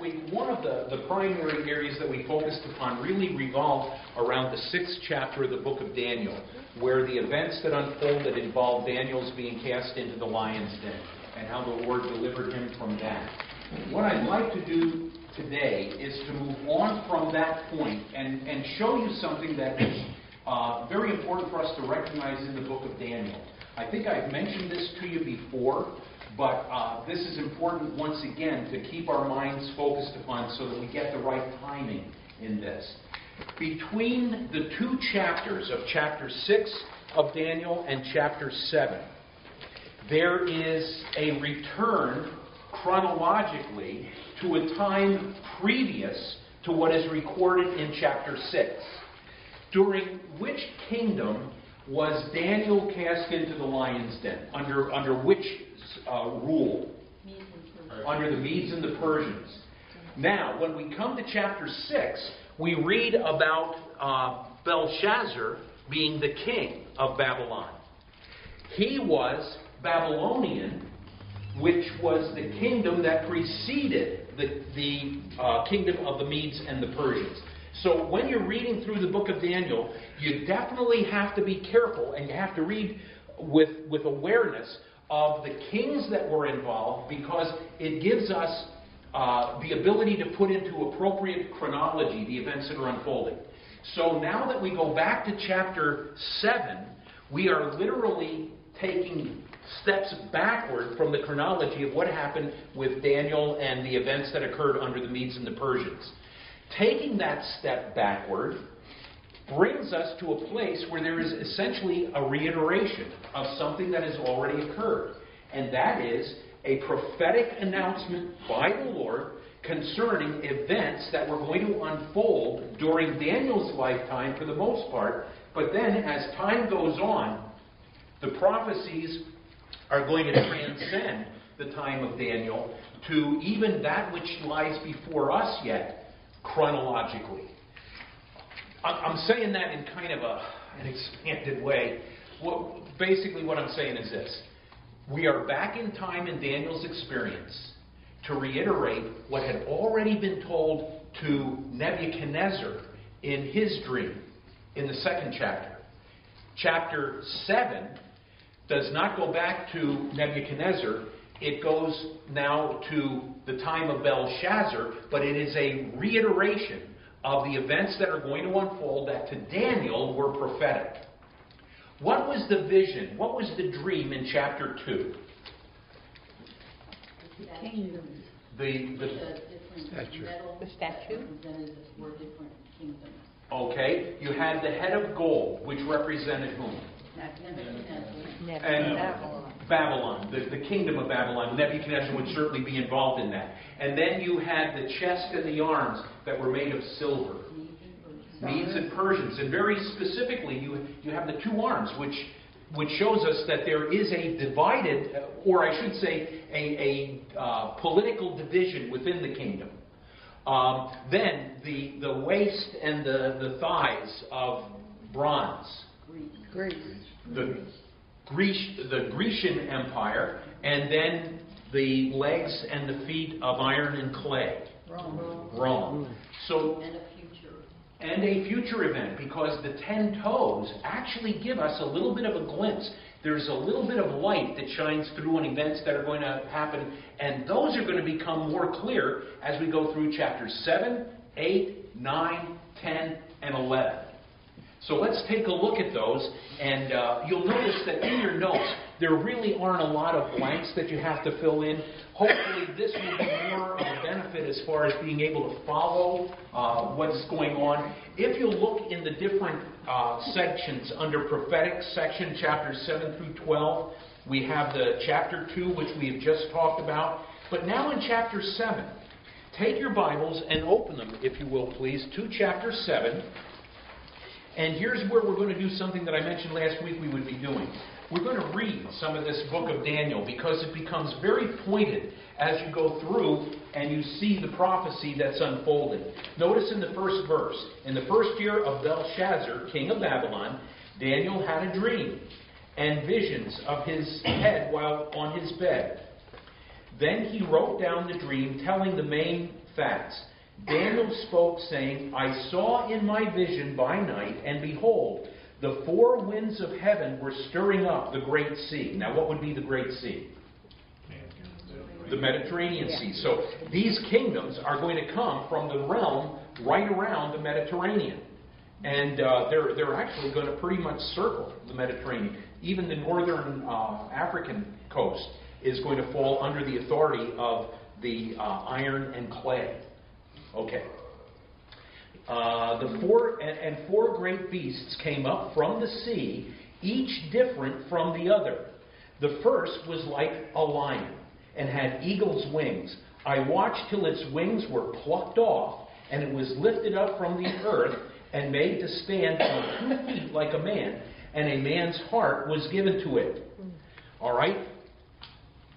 week, one of the, the primary areas that we focused upon really revolved around the sixth chapter of the book of Daniel, where the events that unfolded involved Daniel's being cast into the lion's den and how the Lord delivered him from that. What I'd like to do today is to move on from that point and, and show you something that is uh, very important for us to recognize in the book of Daniel. I think I've mentioned this to you before, but uh, this is important once again to keep our minds focused upon so that we get the right timing in this. Between the two chapters of chapter 6 of Daniel and chapter 7, there is a return chronologically to a time previous to what is recorded in chapter 6. During which kingdom was Daniel cast into the lion's den? Under, under which uh, rule? Under the Medes and the Persians. Now, when we come to chapter 6, we read about uh, Belshazzar being the king of Babylon. He was Babylonian, which was the kingdom that preceded the, the uh, kingdom of the Medes and the Persians. So when you're reading through the book of Daniel, you definitely have to be careful and you have to read with, with awareness of the kings that were involved because it gives us uh, the ability to put into appropriate chronology the events that are unfolding. So now that we go back to chapter 7, we are literally taking steps backward from the chronology of what happened with Daniel and the events that occurred under the Medes and the Persians. Taking that step backward brings us to a place where there is essentially a reiteration of something that has already occurred. And that is a prophetic announcement by the Lord concerning events that were going to unfold during Daniel's lifetime for the most part. But then, as time goes on, the prophecies are going to transcend the time of Daniel to even that which lies before us yet, chronologically. I'm saying that in kind of a, an expanded way. What, basically, what I'm saying is this we are back in time in Daniel's experience to reiterate what had already been told to Nebuchadnezzar in his dream in the second chapter. Chapter 7 does not go back to Nebuchadnezzar, it goes now to the time of Belshazzar, but it is a reiteration of the events that are going to unfold that to Daniel were prophetic. What was the vision? What was the dream in chapter 2? The, the, statue. The statue? Okay, you had the head of gold, which represented whom? And Babylon, the, the kingdom of Babylon. Nebuchadnezzar would certainly be involved in that. And then you had the chest and the arms that were made of silver. Medes and Persians. And very specifically, you, you have the two arms, which, which shows us that there is a divided, or I should say, a, a uh, political division within the kingdom. Um, then the, the waist and the, the thighs of bronze. Greece. The, Greece, the Grecian Empire, and then the legs and the feet of iron and clay. Rome. Rome. Hmm. So And a future. and a future event because the ten toes actually give us a little bit of a glimpse. There's a little bit of light that shines through on events that are going to happen, and those are going to become more clear as we go through chapters 7, 8, 9, 10, and 11. So let's take a look at those, and uh, you'll notice that in your notes, there really aren't a lot of blanks that you have to fill in. Hopefully, this will be more of a benefit as far as being able to follow uh, what's going on. If you look in the different uh, sections under prophetic section, chapters 7 through 12, we have the chapter 2, which we have just talked about. But now in chapter 7, take your Bibles and open them, if you will, please, to chapter 7. And here's where we're going to do something that I mentioned last week we would be doing. We're going to read some of this book of Daniel because it becomes very pointed as you go through and you see the prophecy that's unfolding. Notice in the first verse In the first year of Belshazzar, king of Babylon, Daniel had a dream and visions of his head while on his bed. Then he wrote down the dream, telling the main facts. Daniel spoke, saying, I saw in my vision by night, and behold, the four winds of heaven were stirring up the great sea. Now, what would be the great sea? The Mediterranean Sea. So these kingdoms are going to come from the realm right around the Mediterranean. And uh, they're, they're actually going to pretty much circle the Mediterranean. Even the northern uh, African coast is going to fall under the authority of the uh, iron and clay. Okay. Uh, the four and, and four great beasts came up from the sea, each different from the other. The first was like a lion and had eagle's wings. I watched till its wings were plucked off, and it was lifted up from the earth and made to stand on two feet like a man, and a man's heart was given to it. All right?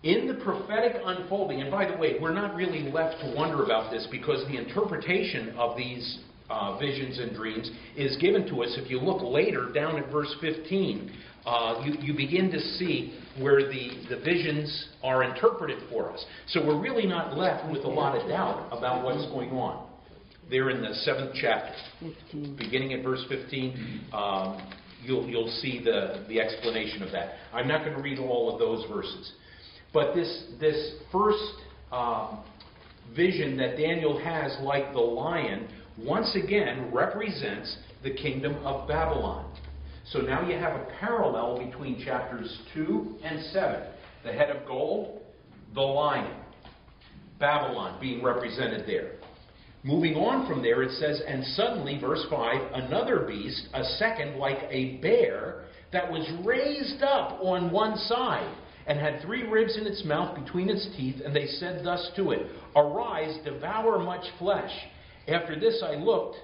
In the prophetic unfolding, and by the way, we're not really left to wonder about this because the interpretation of these uh, visions and dreams is given to us. If you look later down at verse 15, uh, you, you begin to see where the, the visions are interpreted for us. So we're really not left with a lot of doubt about what's going on. There in the seventh chapter, beginning at verse 15, um, you'll, you'll see the, the explanation of that. I'm not going to read all of those verses. But this, this first um, vision that Daniel has, like the lion, once again represents the kingdom of Babylon. So now you have a parallel between chapters 2 and 7. The head of gold, the lion, Babylon being represented there. Moving on from there, it says, And suddenly, verse 5, another beast, a second like a bear, that was raised up on one side, and had three ribs in its mouth between its teeth, and they said thus to it, Arise, devour much flesh. After this I looked,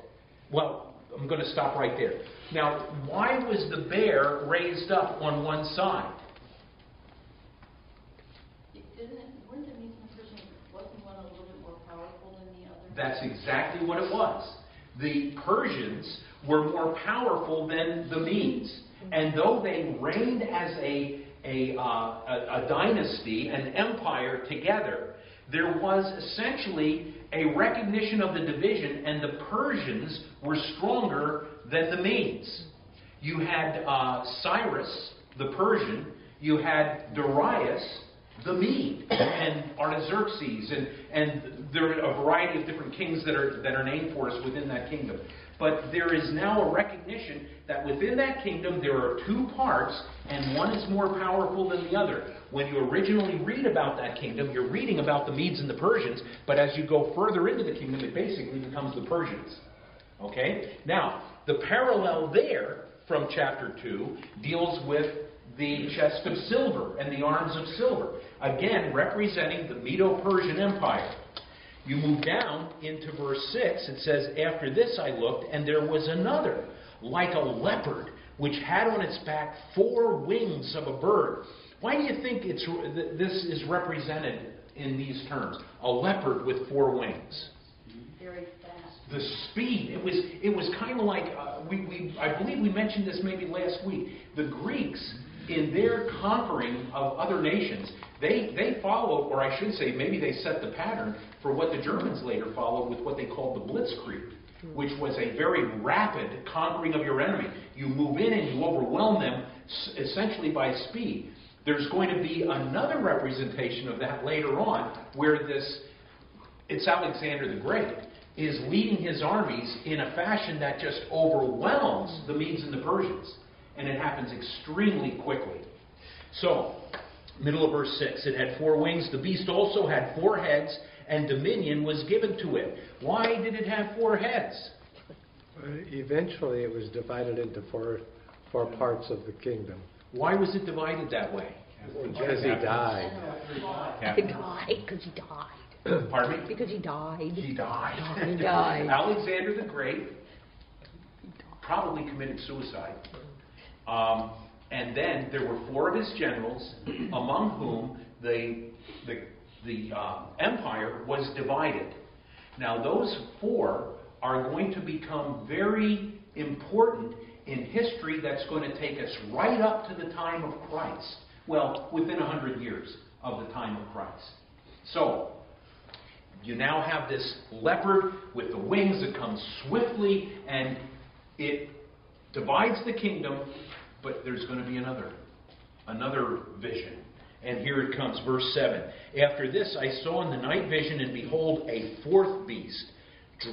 well, I'm going to stop right there. Now, why was the bear raised up on one side? Isn't it, weren't the Medes and Persians, wasn't one a little bit more powerful than the other? That's exactly what it was. The Persians were more powerful than the Medes. And though they reigned as a, a, uh, a, a dynasty, an empire together, there was essentially a recognition of the division, and the Persians were stronger than the Medes. You had uh, Cyrus, the Persian, you had Darius, the Mede, and Artaxerxes, and, and there are a variety of different kings that are, that are named for us within that kingdom. But there is now a recognition that within that kingdom there are two parts, and one is more powerful than the other. When you originally read about that kingdom, you're reading about the Medes and the Persians, but as you go further into the kingdom, it basically becomes the Persians. Okay? Now, the parallel there from chapter 2 deals with the chest of silver and the arms of silver, again representing the Medo Persian Empire. You move down into verse 6, it says, After this I looked, and there was another, like a leopard, which had on its back four wings of a bird. Why do you think it's, this is represented in these terms? A leopard with four wings. Very fast. The speed, it was, it was kind of like, uh, we, we, I believe we mentioned this maybe last week. The Greeks, in their conquering of other nations, they, they followed, or I should say, maybe they set the pattern for what the Germans later followed with what they called the Blitzkrieg, which was a very rapid conquering of your enemy. You move in and you overwhelm them essentially by speed. There's going to be another representation of that later on, where this, it's Alexander the Great, is leading his armies in a fashion that just overwhelms the Medes and the Persians. And it happens extremely quickly. So, middle of verse 6, it had four wings. The beast also had four heads, and dominion was given to it. Why did it have four heads? Uh, eventually, it was divided into four, four parts of the kingdom. Why was it divided that way? Because he died. He died because he died. Pardon me? Because he died. He died. He died. Alexander the Great probably committed suicide. Um, and then there were four of his generals, among whom the, the, the uh, empire was divided. Now, those four are going to become very important in history that's going to take us right up to the time of Christ. Well, within a hundred years of the time of Christ. So, you now have this leopard with the wings that comes swiftly and it divides the kingdom, but there's going to be another, another vision. And here it comes, verse 7. After this I saw in the night vision, and behold, a fourth beast,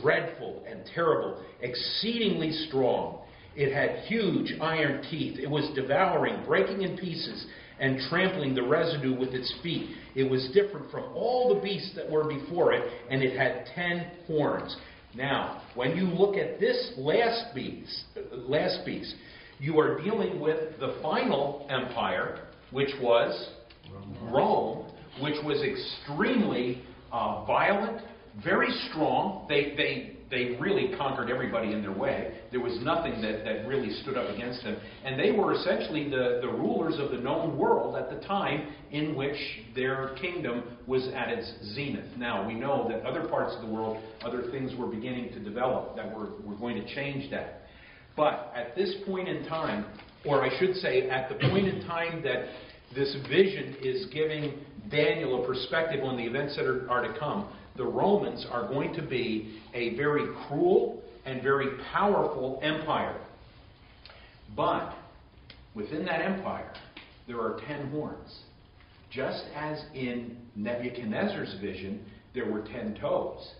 dreadful and terrible, exceedingly strong. It had huge iron teeth. It was devouring, breaking in pieces, and trampling the residue with its feet. It was different from all the beasts that were before it, and it had ten horns. Now, when you look at this last beast, last beast, you are dealing with the final empire, which was Rome, which was extremely uh, violent, very strong. They, they, they really conquered everybody in their way. There was nothing that, that really stood up against them. And they were essentially the, the rulers of the known world at the time in which their kingdom was at its zenith. Now, we know that other parts of the world, other things were beginning to develop that were, were going to change that. But at this point in time, or I should say, at the point in time that this vision is giving Daniel a perspective on the events that are, are to come, the Romans are going to be a very cruel and very powerful empire. But within that empire, there are ten horns. Just as in Nebuchadnezzar's vision, there were ten toes.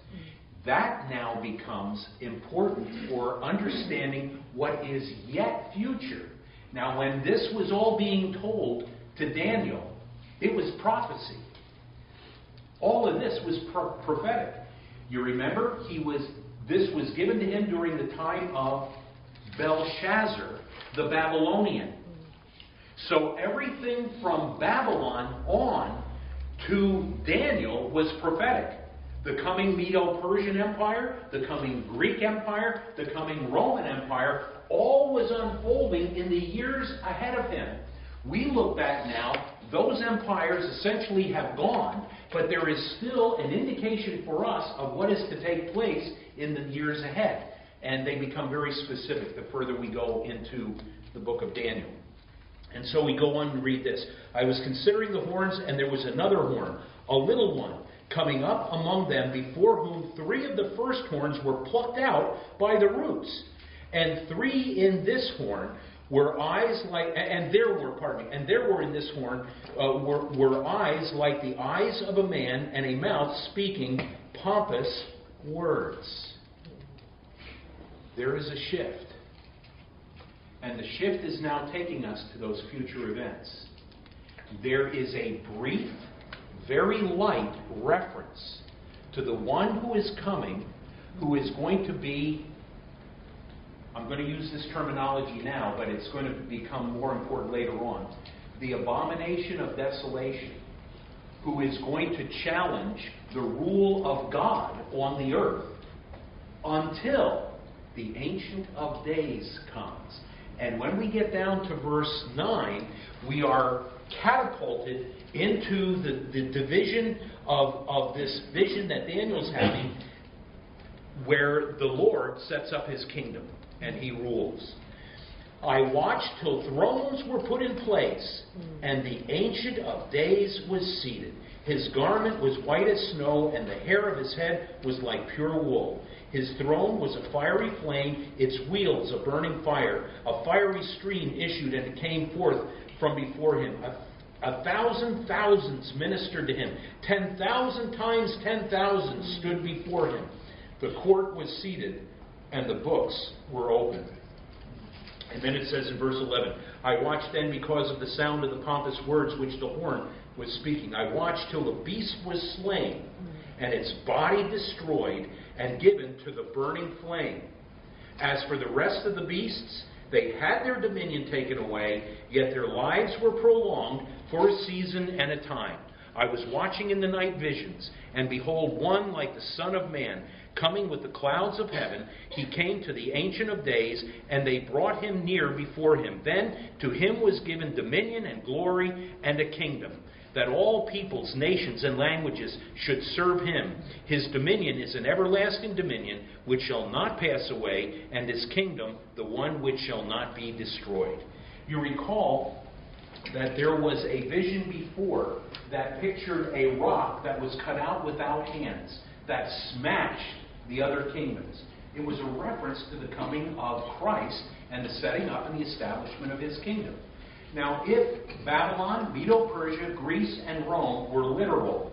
That now becomes important for understanding what is yet future. Now, when this was all being told to Daniel, it was prophecy. All of this was pro- prophetic. You remember, he was this was given to him during the time of Belshazzar, the Babylonian. So everything from Babylon on to Daniel was prophetic. The coming Medo Persian Empire, the coming Greek Empire, the coming Roman Empire, all was unfolding in the years ahead of him. We look back now, those empires essentially have gone, but there is still an indication for us of what is to take place in the years ahead. And they become very specific the further we go into the book of Daniel. And so we go on and read this. I was considering the horns, and there was another horn, a little one, coming up among them, before whom three of the first horns were plucked out by the roots. And three in this horn were eyes like, and there were, pardon me, and there were in this horn uh, were, were eyes like the eyes of a man, and a mouth speaking pompous words. There is a shift. And the shift is now taking us to those future events. There is a brief, very light reference to the one who is coming, who is going to be I'm going to use this terminology now, but it's going to become more important later on. The abomination of desolation, who is going to challenge the rule of God on the earth until the Ancient of Days comes. And when we get down to verse 9, we are catapulted into the, the division of, of this vision that Daniel's having, where the Lord sets up his kingdom and he rules. I watched till thrones were put in place, mm. and the Ancient of Days was seated. His garment was white as snow, and the hair of his head was like pure wool. His throne was a fiery flame, its wheels a burning fire. A fiery stream issued and came forth from before him. A, a thousand thousands ministered to him. Ten thousand times ten thousand stood before him. The court was seated and the books were opened. And then it says in verse 11, I watched then because of the sound of the pompous words which the horn was speaking. I watched till the beast was slain, and its body destroyed, and given to the burning flame. As for the rest of the beasts, they had their dominion taken away, yet their lives were prolonged for a season and a time. I was watching in the night visions, and behold, one like the Son of Man coming with the clouds of heaven, he came to the Ancient of Days, and they brought him near before him. Then to him was given dominion and glory and a kingdom, that all peoples, nations, and languages should serve him. His dominion is an everlasting dominion which shall not pass away, and his kingdom the one which shall not be destroyed. You recall that there was a vision before that pictured a rock that was cut out without hands that smashed the other kingdoms. It was a reference to the coming of Christ and the setting up and the establishment of his kingdom. Now, if Babylon, Medo Persia, Greece, and Rome were literal,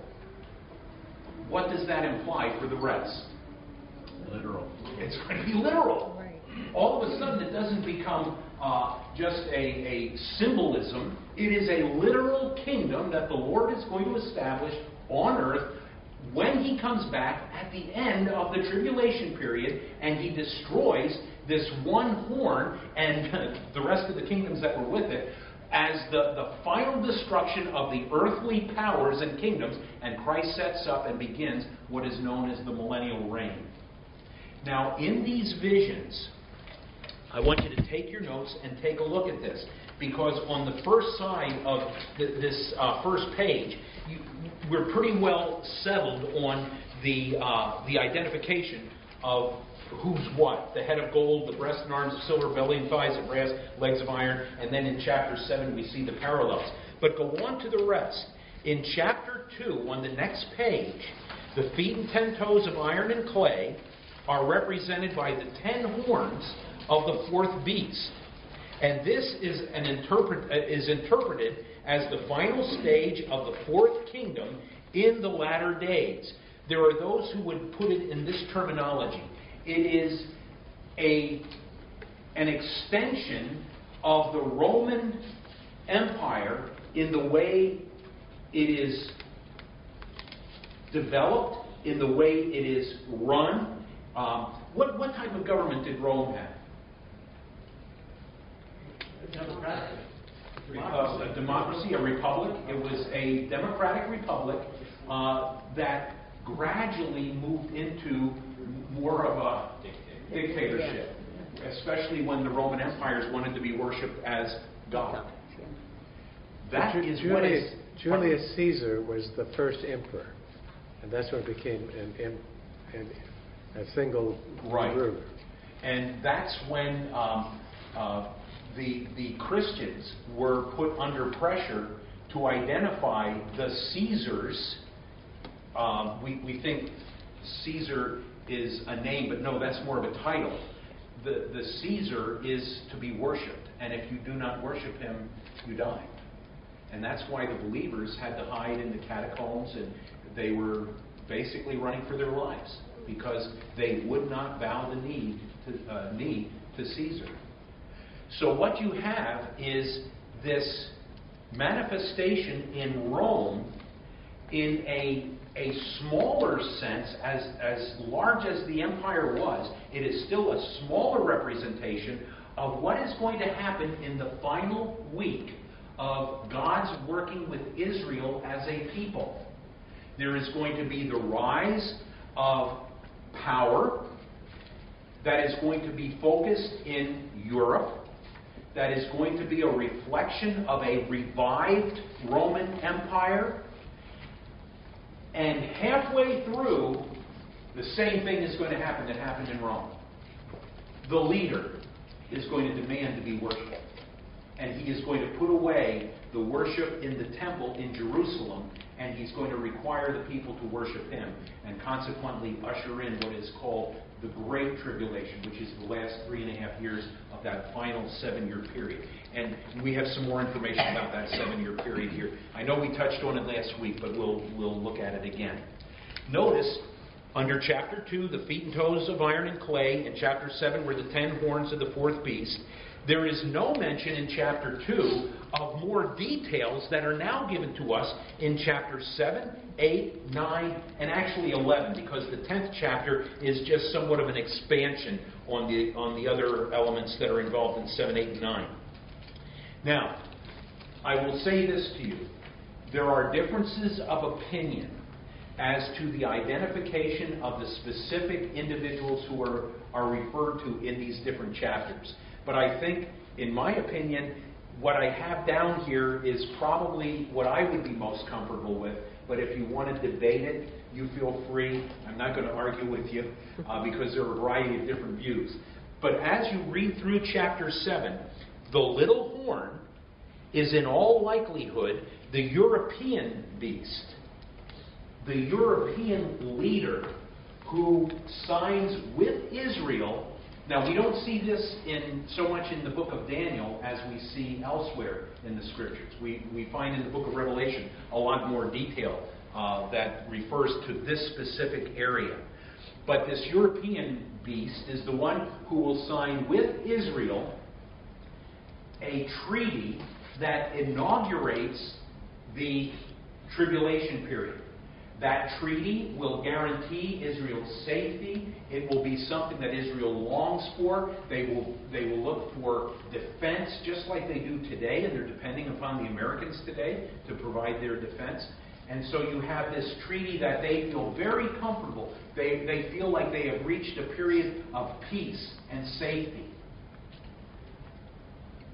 what does that imply for the rest? Literal. It's going to be literal. Right. All of a sudden, it doesn't become uh, just a, a symbolism. It is a literal kingdom that the Lord is going to establish on earth when he comes back at the end of the tribulation period and he destroys this one horn and the rest of the kingdoms that were with it as the, the final destruction of the earthly powers and kingdoms, and Christ sets up and begins what is known as the millennial reign. Now, in these visions, I want you to take your notes and take a look at this. Because on the first side of th- this uh, first page, you, we're pretty well settled on the, uh, the identification of who's what. The head of gold, the breast and arms of silver, belly and thighs of brass, legs of iron. And then in chapter 7, we see the parallels. But go on to the rest. In chapter 2, on the next page, the feet and ten toes of iron and clay are represented by the ten horns of the fourth beast. And this is, an interpret, uh, is interpreted as the final stage of the fourth kingdom in the latter days. There are those who would put it in this terminology. It is a, an extension of the Roman Empire in the way it is developed, in the way it is run. Um, what, what type of government did Rome have? Uh, a democracy, a republic. It was a democratic republic uh, that gradually moved into more of a dictatorship, especially when the Roman empires wanted to be worshipped as God. That Ju- is what Julius, is. Julius Caesar was the first emperor, and that's when it became an, an, a single Right. ruler. And that's when um, uh, the, the Christians were put under pressure to identify the Caesars. Um, we, we think Caesar is a name, but no, that's more of a title. The, the Caesar is to be worshipped, and if you do not worship him, you die. And that's why the believers had to hide in the catacombs, and they were basically running for their lives because they would not bow the knee to, uh, knee to Caesar. So what you have is this manifestation in Rome in a, a smaller sense, as, as large as the empire was, it is still a smaller representation of what is going to happen in the final week of God's working with Israel as a people. There is going to be the rise of power that is going to be focused in Europe, that is going to be a reflection of a revived Roman Empire. And halfway through, the same thing is going to happen that happened in Rome. The leader is going to demand to be worshipped. And he is going to put away the worship in the temple in Jerusalem, and he's going to require the people to worship him, and consequently usher in what is called the Great Tribulation, which is the last three and a half years of that final seven year period. And we have some more information about that seven year period here. I know we touched on it last week, but we'll, we'll look at it again. Notice under chapter 2, the feet and toes of iron and clay, in chapter 7 were the ten horns of the fourth beast. There is no mention in chapter 2 of more details that are now given to us in chapter 7, 8, 9, and actually 11, because the 10th chapter is just somewhat of an expansion on the, on the other elements that are involved in 7, 8, and 9. Now, I will say this to you. There are differences of opinion as to the identification of the specific individuals who are, are referred to in these different chapters. But I think, in my opinion, what I have down here is probably what I would be most comfortable with. But if you want to debate it, you feel free. I'm not going to argue with you uh, because there are a variety of different views. But as you read through chapter 7, the little horn is in all likelihood the European beast, the European leader who signs with Israel. Now, we don't see this in so much in the book of Daniel as we see elsewhere in the scriptures. We, we find in the book of Revelation a lot more detail uh, that refers to this specific area. But this European beast is the one who will sign with Israel a treaty that inaugurates the tribulation period. That treaty will guarantee Israel's safety. It will be something that Israel longs for. They will, they will look for defense just like they do today, and they're depending upon the Americans today to provide their defense. And so you have this treaty that they feel very comfortable. They, they feel like they have reached a period of peace and safety.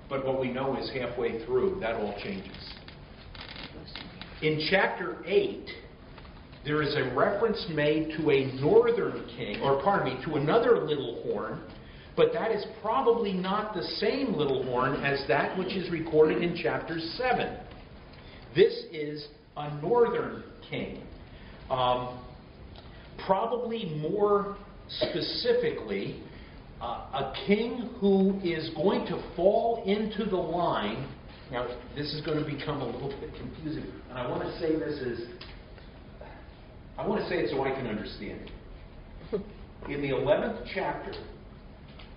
But what we know is halfway through, that all changes. In chapter 8, there is a reference made to a northern king, or pardon me, to another little horn, but that is probably not the same little horn as that which is recorded in chapter 7. This is a northern king. Um, probably more specifically, uh, a king who is going to fall into the line. Now, this is going to become a little bit confusing, and I want to say this is, I want to say it so I can understand it. In the 11th chapter,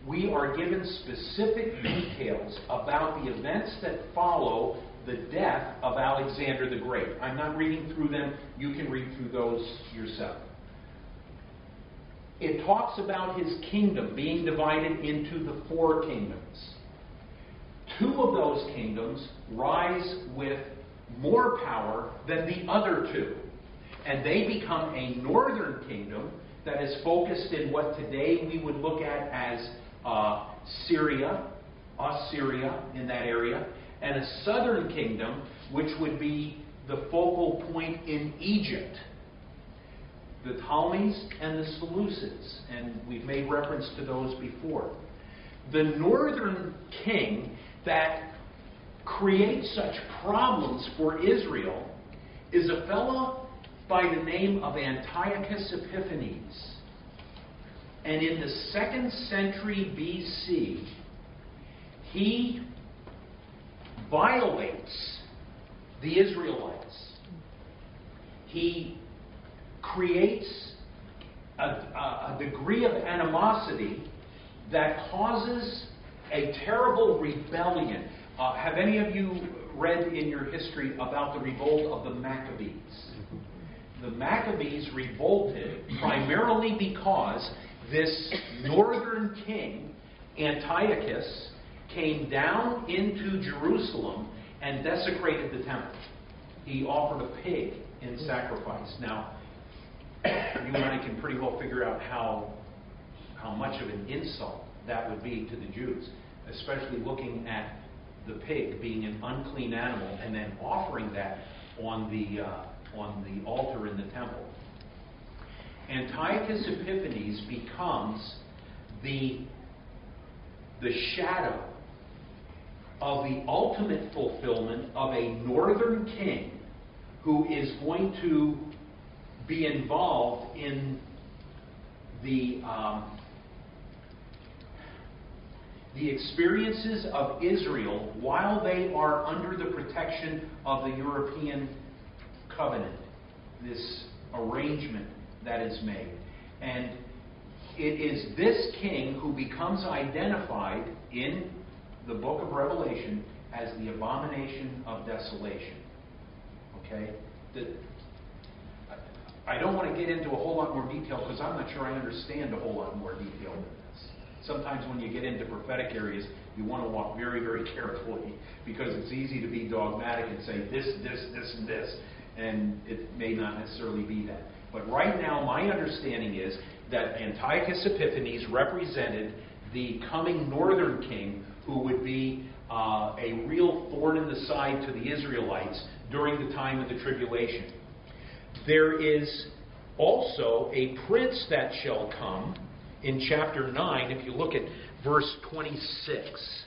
we are given specific details about the events that follow the death of Alexander the Great. I'm not reading through them, you can read through those yourself. It talks about his kingdom being divided into the four kingdoms. Two of those kingdoms rise with more power than the other two. And they become a northern kingdom that is focused in what today we would look at as uh, Syria, Assyria in that area, and a southern kingdom which would be the focal point in Egypt. The Ptolemies and the Seleucids, and we've made reference to those before. The northern king that creates such problems for Israel is a fellow by the name of Antiochus Epiphanes. And in the second century BC, he violates the Israelites. He creates a, a, degree of animosity that causes a terrible rebellion. Uh, have any of you read in your history about the revolt of the Maccabees? Maccabees revolted primarily because this northern king, Antiochus, came down into Jerusalem and desecrated the temple. He offered a pig in sacrifice. Now, you and I can pretty well figure out how, how much of an insult that would be to the Jews, especially looking at the pig being an unclean animal and then offering that on the, uh, on the altar in the temple. Antiochus Epiphanes becomes the, the shadow of the ultimate fulfillment of a northern king who is going to be involved in the um, the experiences of Israel while they are under the protection of the European covenant, this arrangement that is made. And it is this king who becomes identified in the book of Revelation as the abomination of desolation. Okay? The, I don't want to get into a whole lot more detail because I'm not sure I understand a whole lot more detail than this. Sometimes when you get into prophetic areas, you want to walk very, very carefully because it's easy to be dogmatic and say this, this, this, and this, and it may not necessarily be that. But right now, my understanding is that Antiochus Epiphanes represented the coming northern king who would be uh, a real thorn in the side to the Israelites during the time of the tribulation. There is also a prince that shall come in chapter 9. If you look at verse 26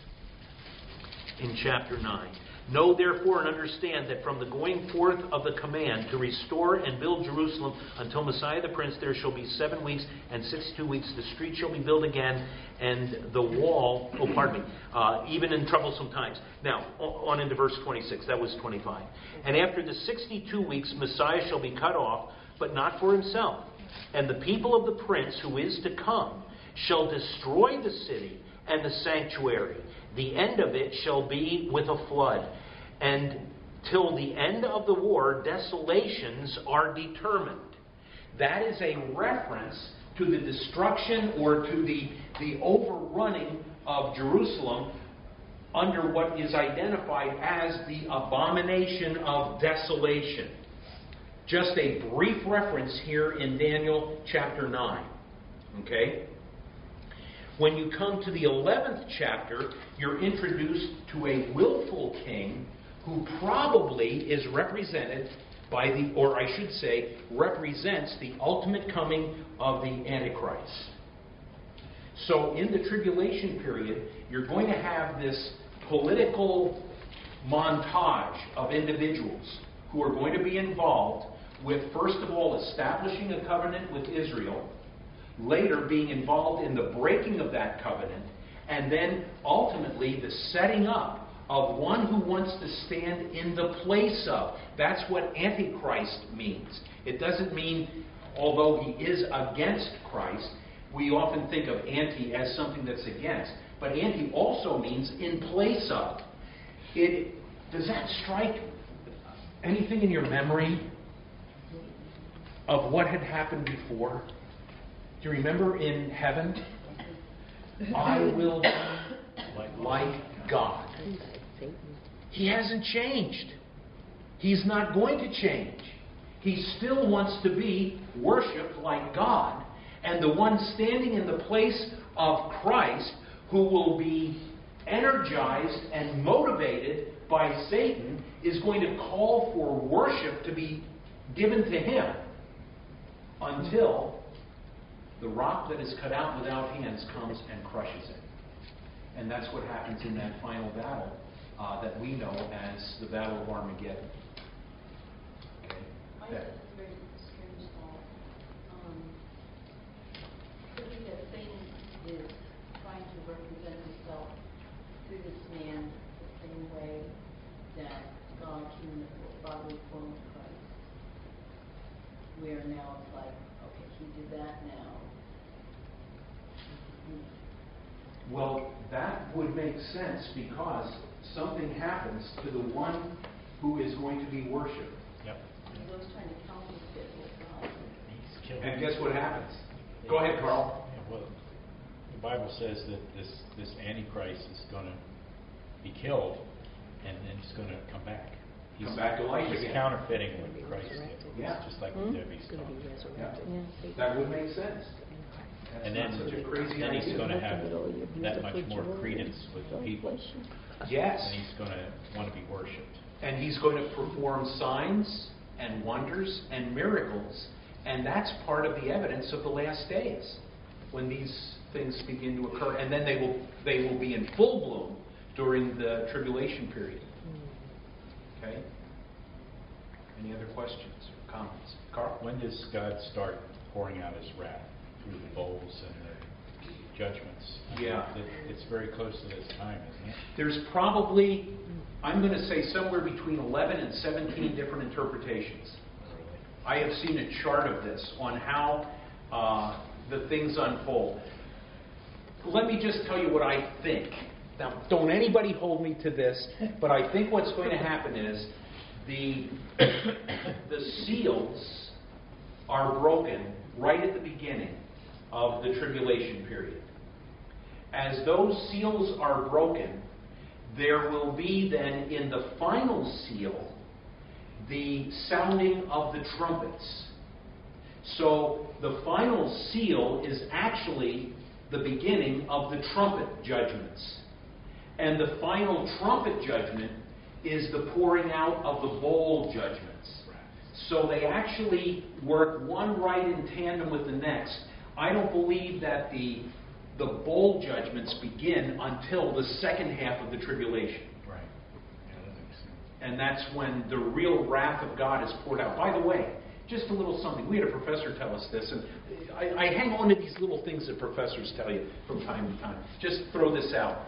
in chapter 9. Know therefore and understand that from the going forth of the command to restore and build Jerusalem until Messiah the Prince, there shall be seven weeks and sixty-two weeks. The street shall be built again, and the wall, oh, pardon me, uh, even in troublesome times. Now, on into verse 26. That was 25. And after the 62 weeks, Messiah shall be cut off, but not for himself. And the people of the prince who is to come shall destroy the city and the sanctuary. The end of it shall be with a flood. And till the end of the war, desolations are determined. That is a reference to the destruction or to the, the overrunning of Jerusalem under what is identified as the abomination of desolation. Just a brief reference here in Daniel chapter 9. Okay? When you come to the 11th chapter, you're introduced to a willful king who probably is represented by the, or I should say, represents the ultimate coming of the Antichrist. So in the tribulation period, you're going to have this political montage of individuals who are going to be involved with, first of all, establishing a covenant with Israel, later being involved in the breaking of that covenant, and then ultimately the setting up of one who wants to stand in the place of. That's what Antichrist means. It doesn't mean, although he is against Christ, we often think of anti as something that's against. But anti also means in place of. It, does that strike anything in your memory of what had happened before? Do you remember in heaven? I will be like God. He hasn't changed. He's not going to change. He still wants to be worshiped like God. And the one standing in the place of Christ who will be energized and motivated by Satan is going to call for worship to be given to him until the rock that is cut out without hands comes and crushes it. And that's what happens in that final battle uh, that we know as the Battle of Armageddon. Okay? I That- very strange thought. Um, that Satan is trying to represent himself through this man the same way that God came in the bodily form of Christ. Where now it's like, okay, he did that now. Well, that would make sense because something happens to the one who is going to be worshipped. Yep. He was trying to counterfeit what God He's killed. And guess what happens? Go ahead, Carl. Yeah, Well, the Bible says that this, this Antichrist is going to be killed, and then he's going to come back. He's- Come back to life He's again. counterfeiting what Christ did. Yeah. Just like Hmm? Debbie's Gonna be talking. resurrected. Yeah. That would make sense. And then, such a crazy then he's going to have that much more credence with the people. Yes. And he's going to want to be worshipped. And he's going to perform signs and wonders and miracles. And that's part of the evidence of the last days when these things begin to occur. And then they will, they will be in full bloom during the tribulation period. Okay? Any other questions or comments? Carl? When does God start pouring out his wrath through the bowls and the judgments? Yeah. It- It's very close to this time, isn't it? There's probably, I'm going to say somewhere between 11 and 17 different interpretations. I have seen a chart of this on how uh, the things unfold. Let me just tell you what I think. Now, don't anybody hold me to this, but I think what's going to happen is the, the seals are broken right at the beginning of the tribulation period. As those seals are broken, there will be then in the final seal the sounding of the trumpets. So the final seal is actually the beginning of the trumpet judgments. And the final trumpet judgment is the pouring out of the bowl judgments. So they actually work one right in tandem with the next. I don't believe that the, the bowl judgments begin until the second half of the tribulation. Right. Yeah, that makes sense. And that's when the real wrath of God is poured out. By the way, just a little something. We had a professor tell us this, and I, I hang on to these little things that professors tell you from time to time. Just throw this out.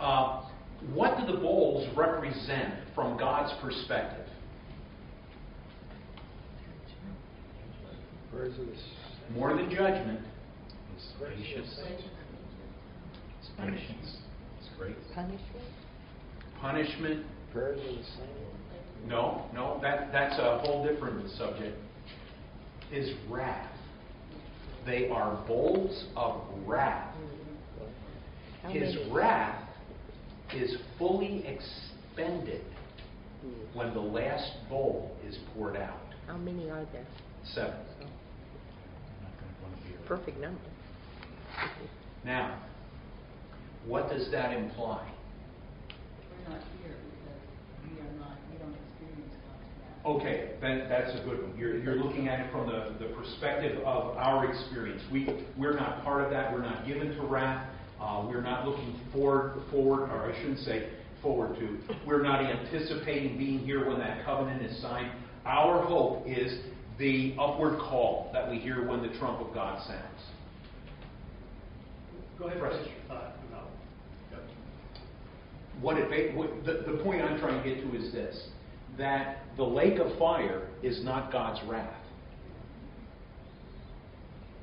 Uh, what do the bowls represent from God's perspective? Prayers of the s- More than judgment, It's patience, it's patience, it's grace. Punishment? punishment. prayers of the saints. No, no, that, that's a whole different subject. Is wrath. They are bowls of wrath. How His many? wrath is fully expended when the last bowl is poured out. How many are there? Seven. So, I'm not going to want to be around. Perfect number. Now, what does that imply? We're not here because we are not, we don't experience God's wrath. Okay, then that's a good one. You're, you're looking at it from the, the perspective of our experience. We, we're not part of that. We're not given to wrath. Uh, we're not looking forward, forward, or I shouldn't say forward to. We're not anticipating being here when that covenant is signed. Our hope is the upward call that we hear when the trump of God sounds. Go ahead, Right. your thought, and What it, what, the, the point I'm trying to get to is this, that the lake of fire is not God's wrath.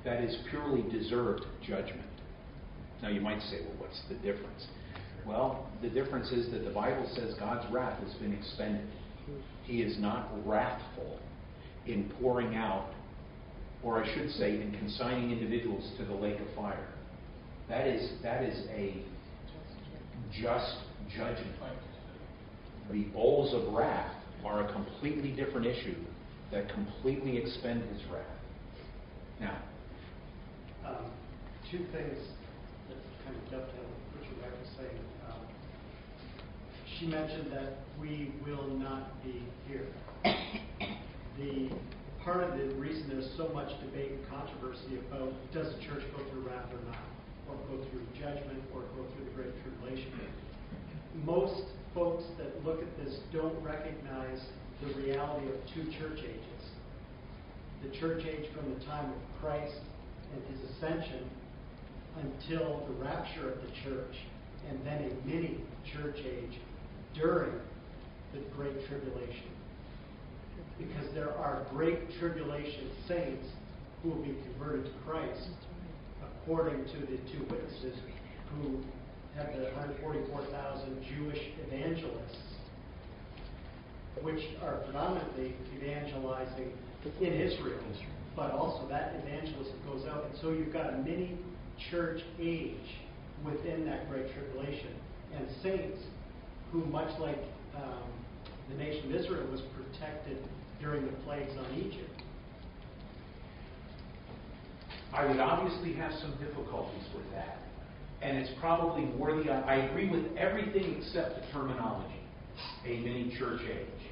That is purely deserved judgment. Now you might say, well, what's the difference? Well, the difference is that the Bible says God's wrath has been expended. He is not wrathful in pouring out, or I should say, in consigning individuals to the lake of fire. That is, that is a just judgment. The bowls of wrath are a completely different issue that completely expend his wrath. Now, um, two things that kind of dovetail with what Rebecca was saying. Um, She mentioned that we will not be here. The, part of the reason there's so much debate and controversy about does the church go through wrath or not, or go through judgment, or go through the Great Tribulation. Most folks that look at this don't recognize the reality of two church ages. The church age from the time of Christ and his ascension until the rapture of the church, and then a mini church age during the Great Tribulation. Because there are Great Tribulation saints who will be converted to Christ, according to the two witnesses who have the 144,000 Jewish evangelists, which are predominantly evangelizing in Israel, but also that evangelism goes out. And so you've got a mini church age within that Great Tribulation. And saints who, much like um, the nation of Israel, was protected during the plagues on Egypt. I would obviously have some difficulties with that. And it's probably worthy the, I agree with everything except the terminology, a mini church age.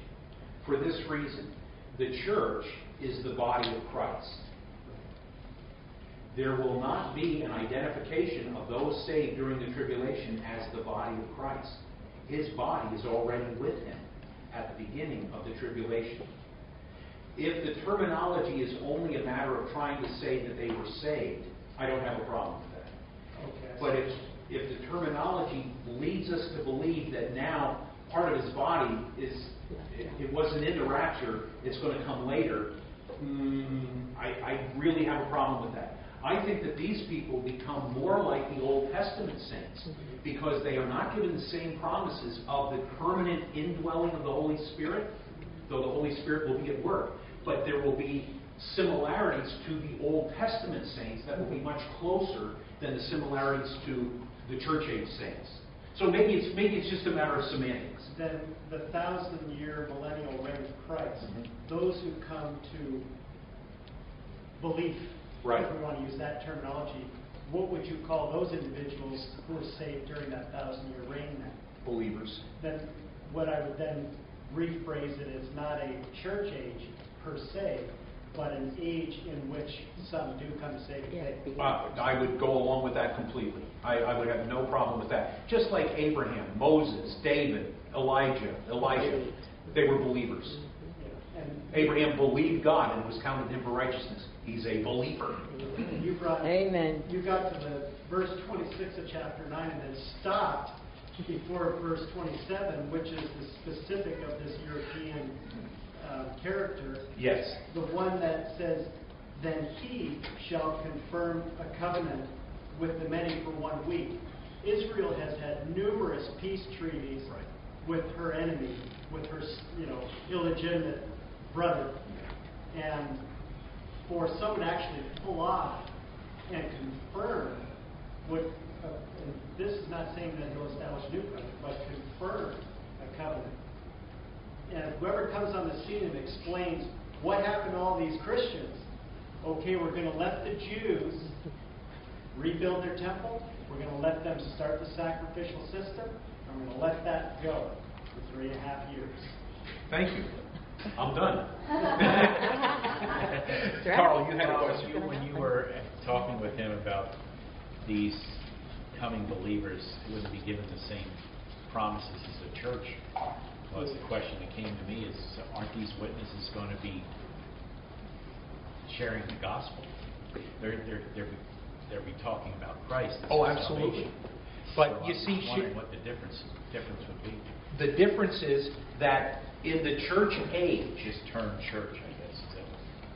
For this reason, the church is the body of Christ. There will not be an identification of those saved during the tribulation as the body of Christ. His body is already with him at the beginning of the tribulation. If the terminology is only a matter of trying to say that they were saved, I don't have a problem with that. Okay. But if, if the terminology leads us to believe that now part of his body is, it, it wasn't in the rapture, it's going to come later, mm, I, I really have a problem with that. I think that these people become more like the Old Testament saints because they are not given the same promises of the permanent indwelling of the Holy Spirit, though the Holy Spirit will be at work. But there will be similarities to the Old Testament saints that will be much closer than the similarities to the church age saints. So maybe it's maybe it's just a matter of semantics. Then the thousand year millennial reign of Christ, Mhm. those who come to belief, Right. if we want to use that terminology, what would you call those individuals who were saved during that thousand year reign then? Believers. Then what I would then rephrase it as not a church age per se, but an age in which some do come to save Yeah, faith. Uh, I would go along with that completely. I, I would have no problem with that. Just like Abraham, Moses, David, Elijah, Elisha. They were believers. Yeah, And Abraham believed God and was counted to him for righteousness. He's a believer. you brought. Amen. You got to the verse 26 of chapter 9 and then stopped before verse 27, which is the specific of this European uh, character. Yes. The one that says, Then he shall confirm a covenant with the many for one week. Israel has had numerous peace treaties Right. with her enemy, with her, you know, illegitimate brother. And for someone to actually pull off and confirm what, uh, this is not saying that he'll establish a new covenant, but confirm a covenant. And whoever comes on the scene and explains what happened to all these Christians, okay, we're going to let the Jews rebuild their temple, we're going to let them start the sacrificial system, and we're going to let that go for three and a half years. Thank you. I'm done. Carl, you had a question. you- When you were talking with him about these coming believers wouldn't be given the same promises as the church, was the question that came to me is, aren't these witnesses going to be sharing the gospel? They're, they're, they're, they'll be talking about Christ Oh, absolutely. salvation. But you see, she- wondering what the difference, difference would be. The difference is that in the church age, Just term church, I guess, is that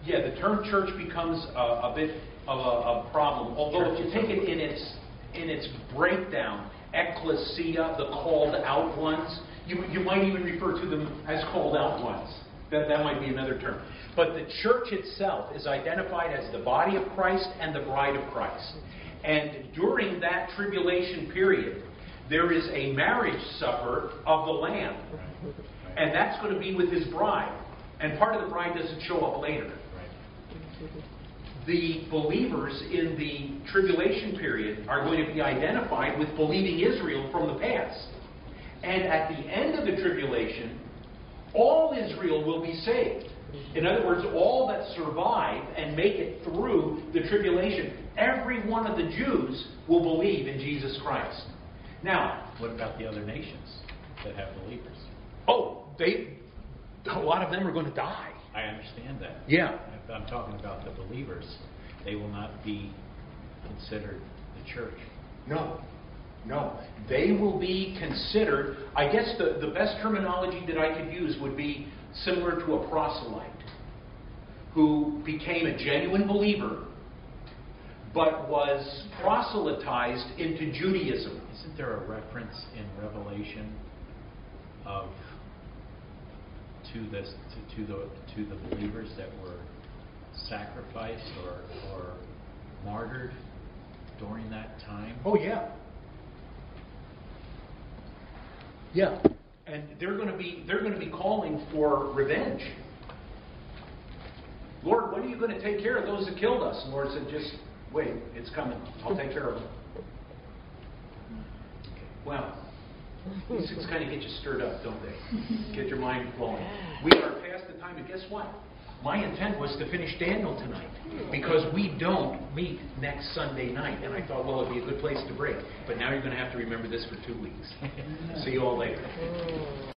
yeah, the term church becomes a, a bit of a, a problem. Although if you take it in its in its breakdown, ecclesia, the called out ones, you you might even refer to them as called out ones. That that might be another term. But the church itself is identified as the body of Christ and the bride of Christ. And during that tribulation period, there is a marriage supper of the Lamb. And that's going to be with his bride. And part of the bride doesn't show up later. The believers in the tribulation period are going to be identified with believing Israel from the past. And at the end of the tribulation, all Israel will be saved. In other words, all that survive and make it through the tribulation, every one of the Jews will believe in Jesus Christ. Now, What about the other nations that have believers? oh, they, a lot of them are going to die. I understand that. Yeah. I'm talking about the believers, they will not be considered the church. No, no. They will be considered, I guess the, the best terminology that I could use would be similar to a proselyte who became a genuine believer but was proselytized into Judaism. Isn't there a reference in Revelation of to this to, to the to the believers that were sacrificed or or martyred during that time? Oh, yeah. Yeah. And they're going to be they're going to be calling for revenge. Lord, when are you going to take care of those that killed us? And Lord said, just wait, it's coming. I'll take care of them. Well, these things kind of get you stirred up, don't they? Get your mind flowing. We are past the time, and guess what? My intent was to finish Daniel tonight because we don't meet next Sunday night. And I thought, well, it'd be a good place to break. But now you're going to have to remember this for two weeks. See you all later.